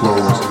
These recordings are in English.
closed,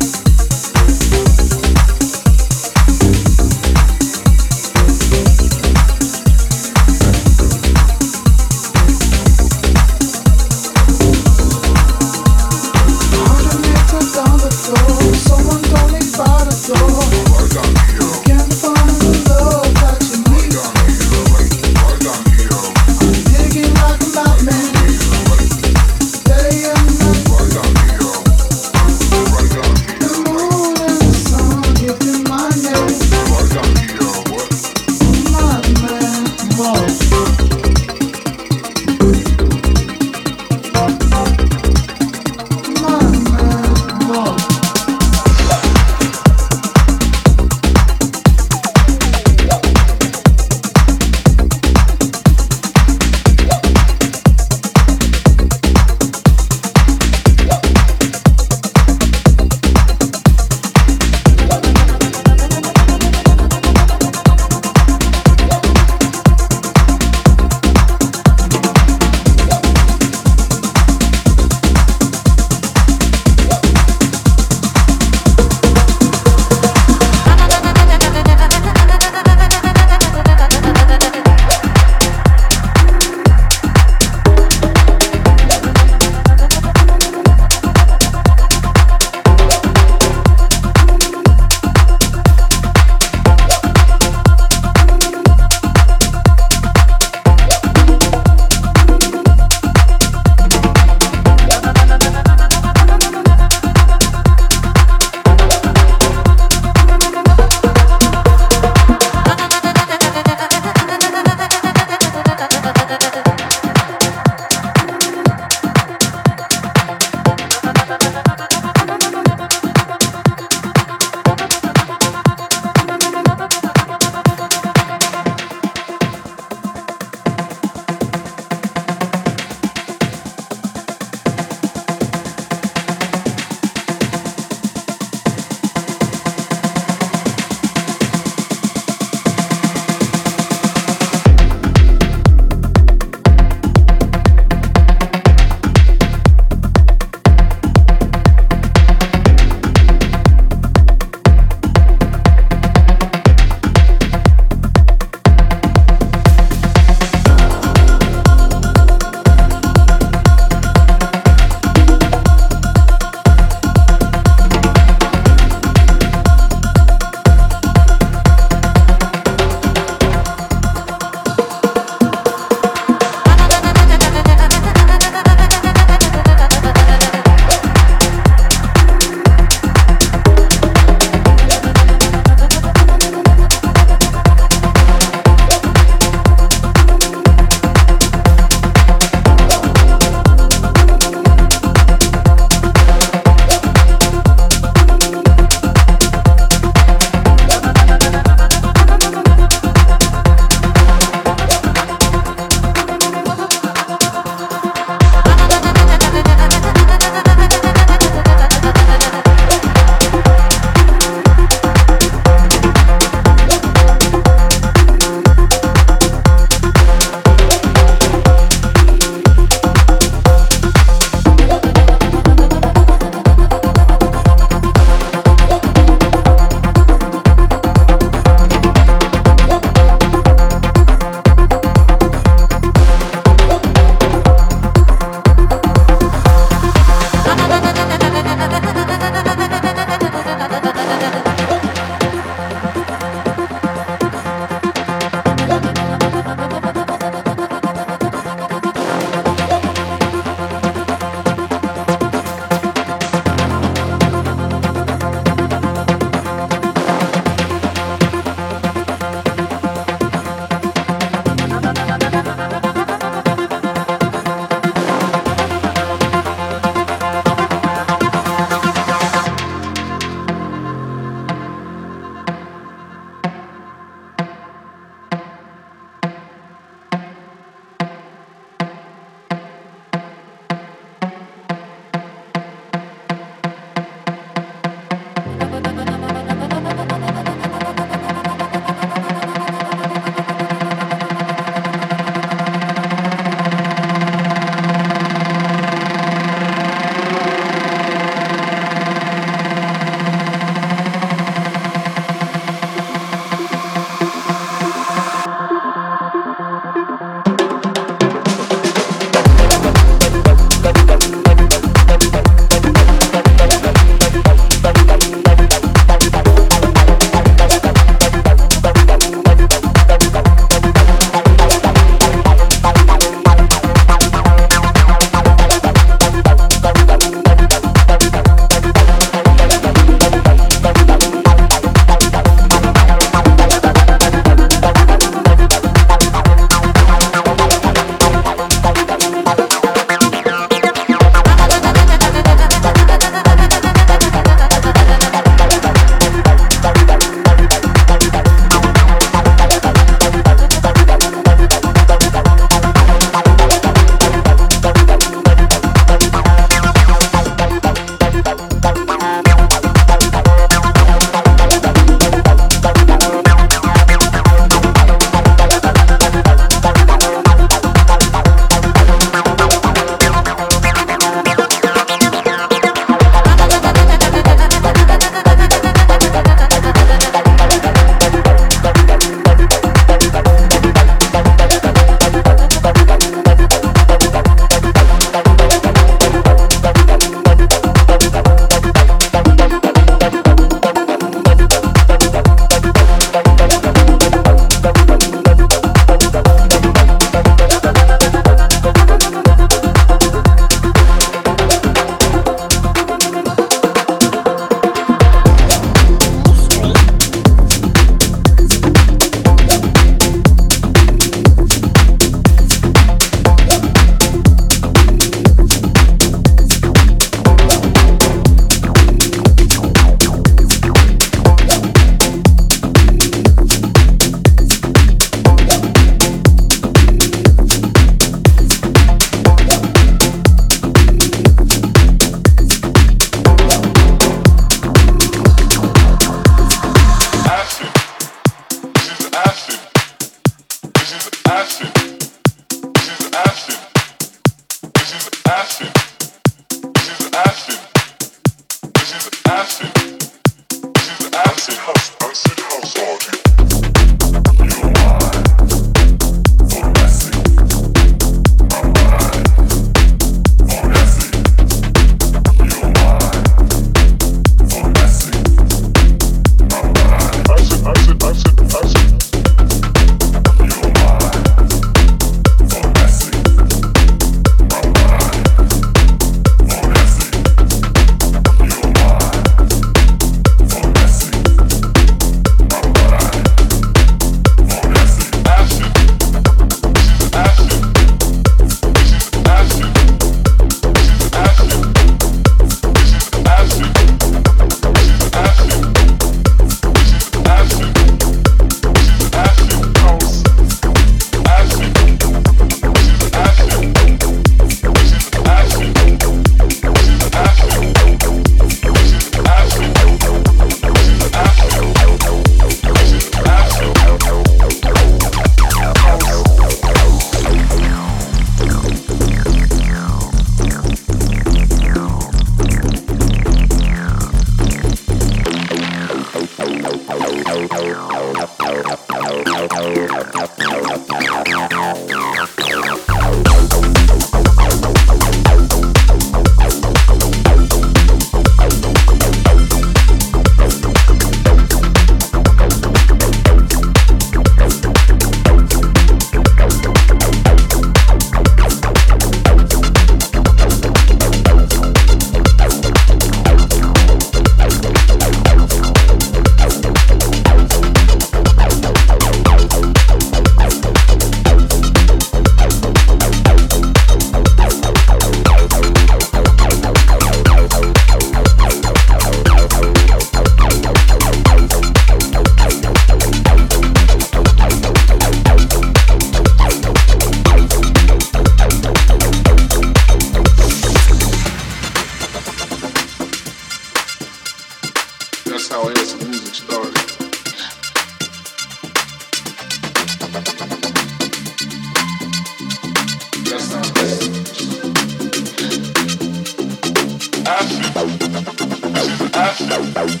Acid.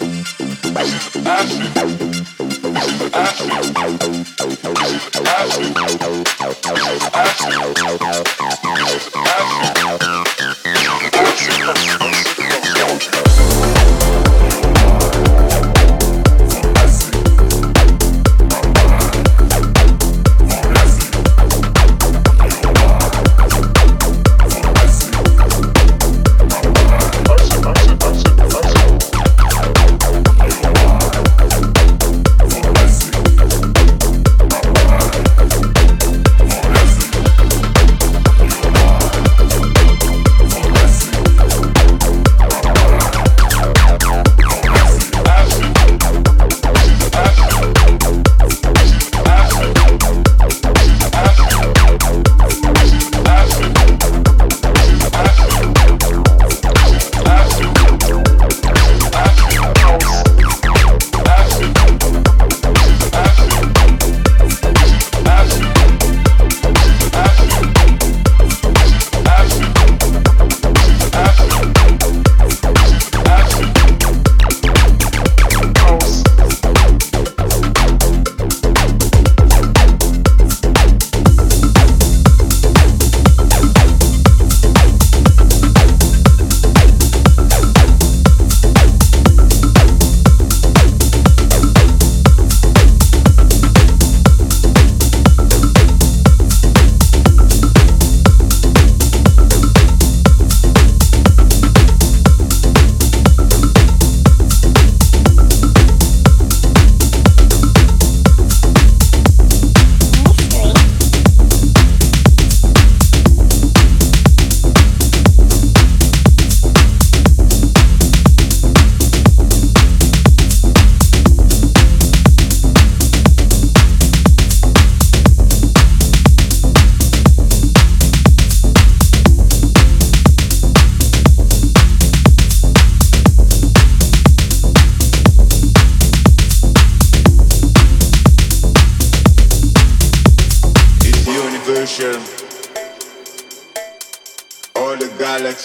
Acid. Acid. Acid. Acid. Acid. Acid.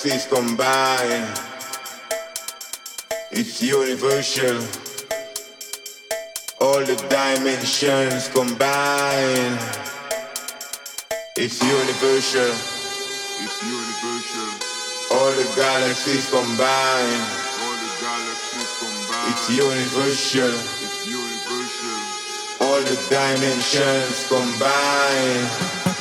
Galaxies combined. All the dimensions combine It's universal It's universal All the galaxies combined. It's universal. It's universal. All the dimensions combined.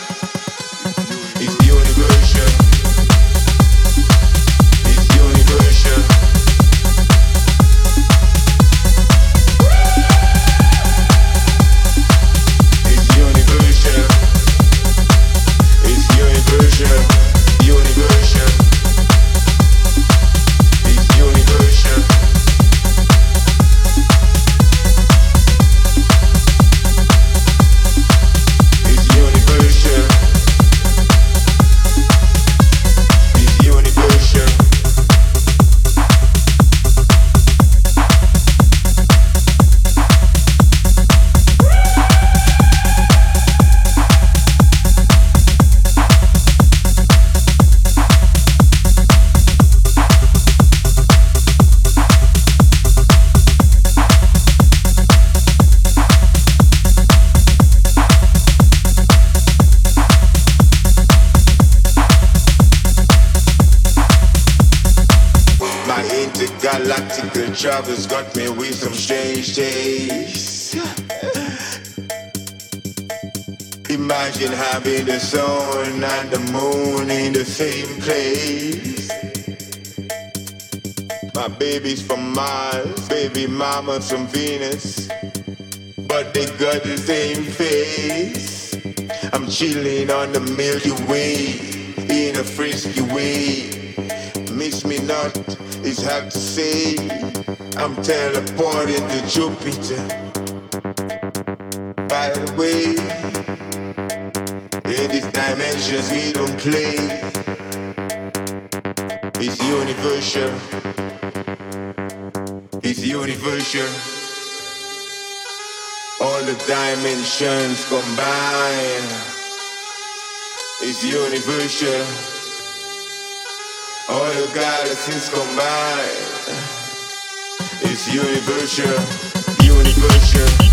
Travels got me with some strange tastes. Imagine having the sun and the moon in the same place. My baby's from Mars, baby mama's from Venus, but they got the same face. I'm chilling on the Milky Way in a frisky way. Miss me not, it's hard to say. I'm teleported to Jupiter. By the way, in these dimensions we don't play. It's universal. It's universal. All the dimensions combine is universal. All the galaxies combine is universal, universal,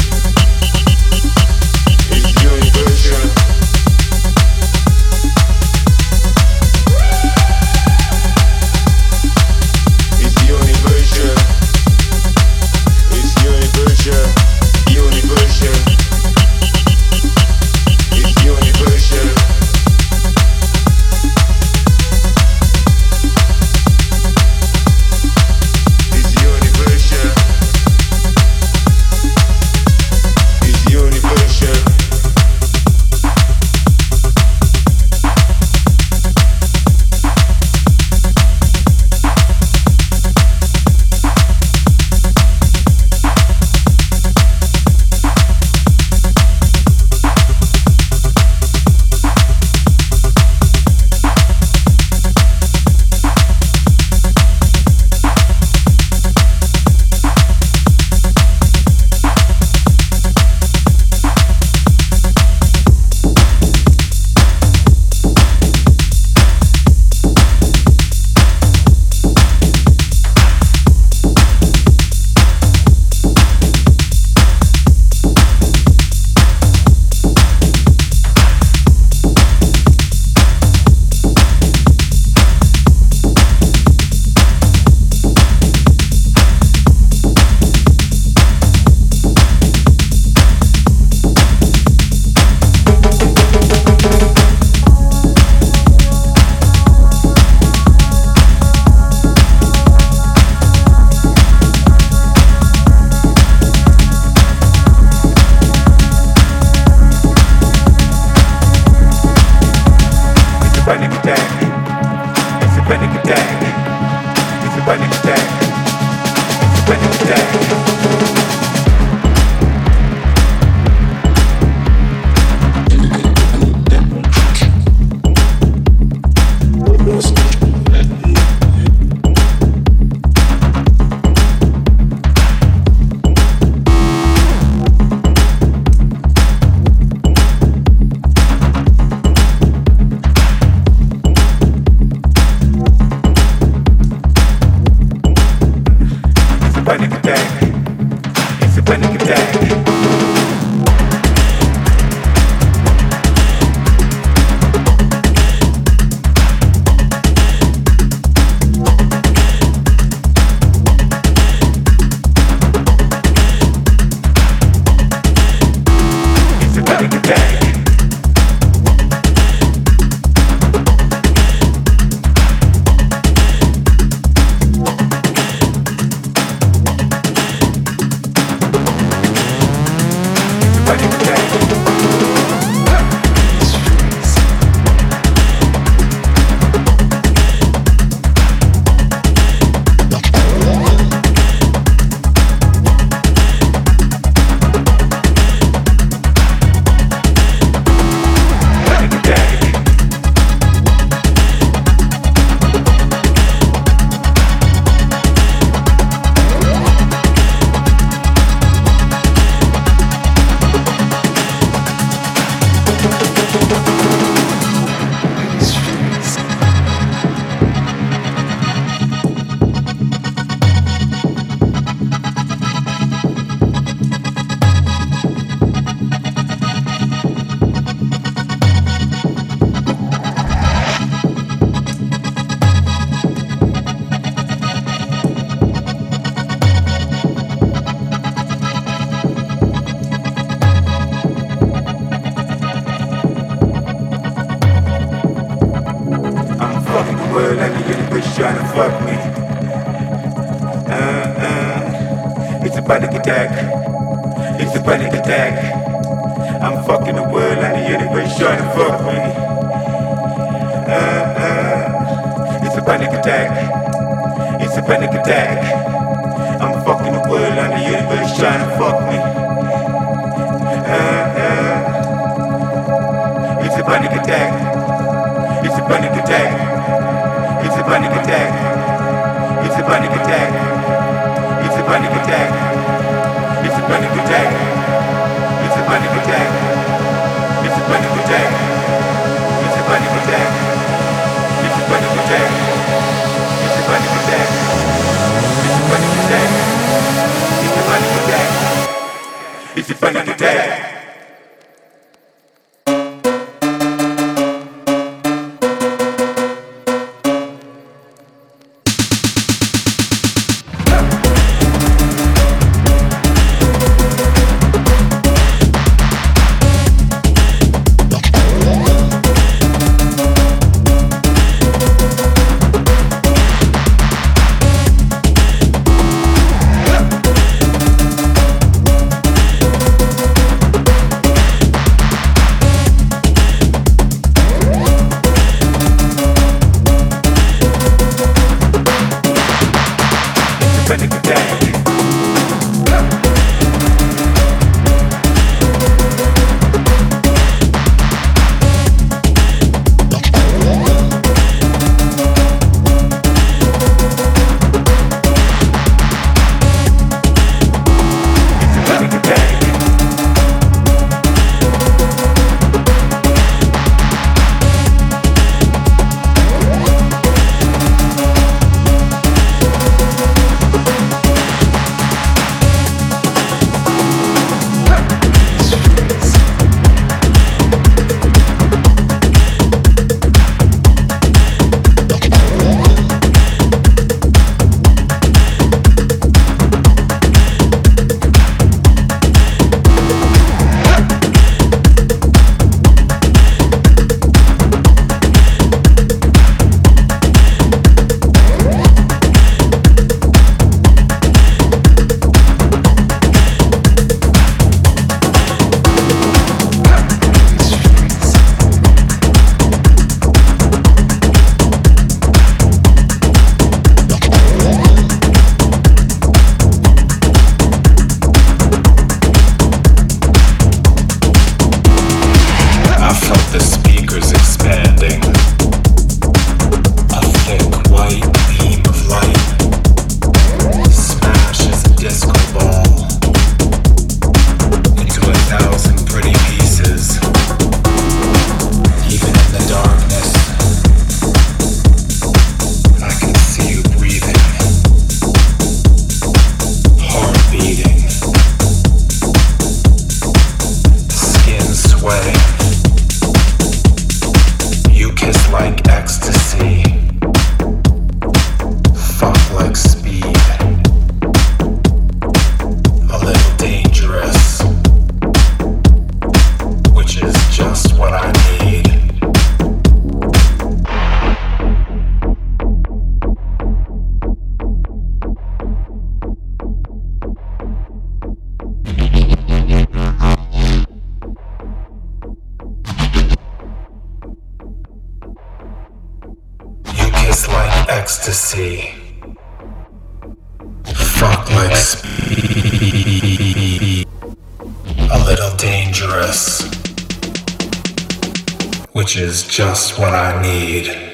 just what I need.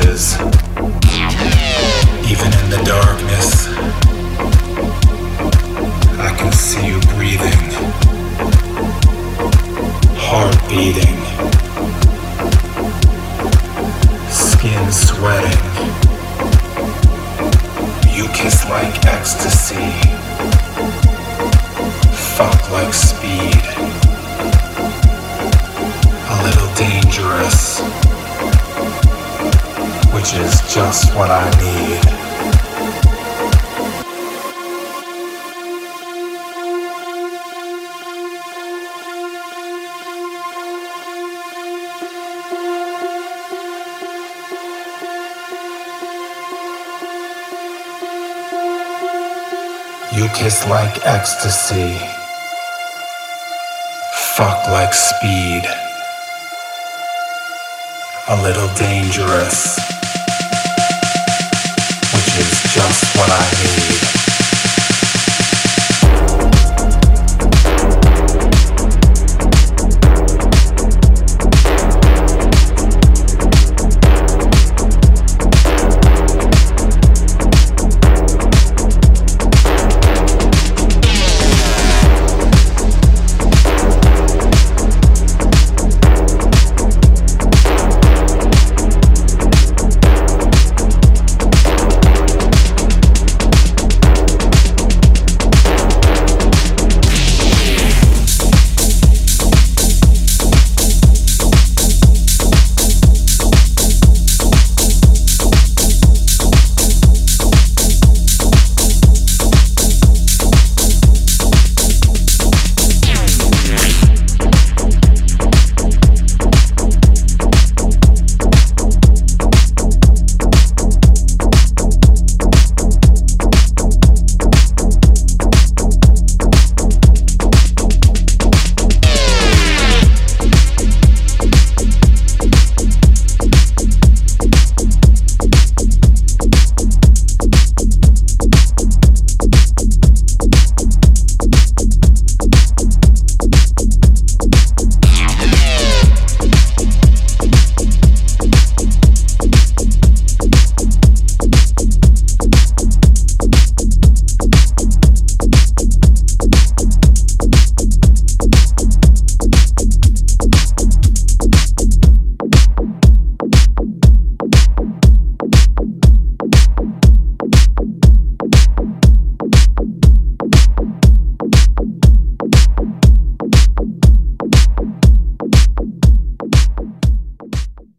Pieces. Even in the darkness, I can see you breathing, heart beating, skin sweating. You kiss like ecstasy, fuck like speed, a little dangerous, which is just what I need. You kiss like ecstasy. Fuck like speed. A little dangerous. Just what I need.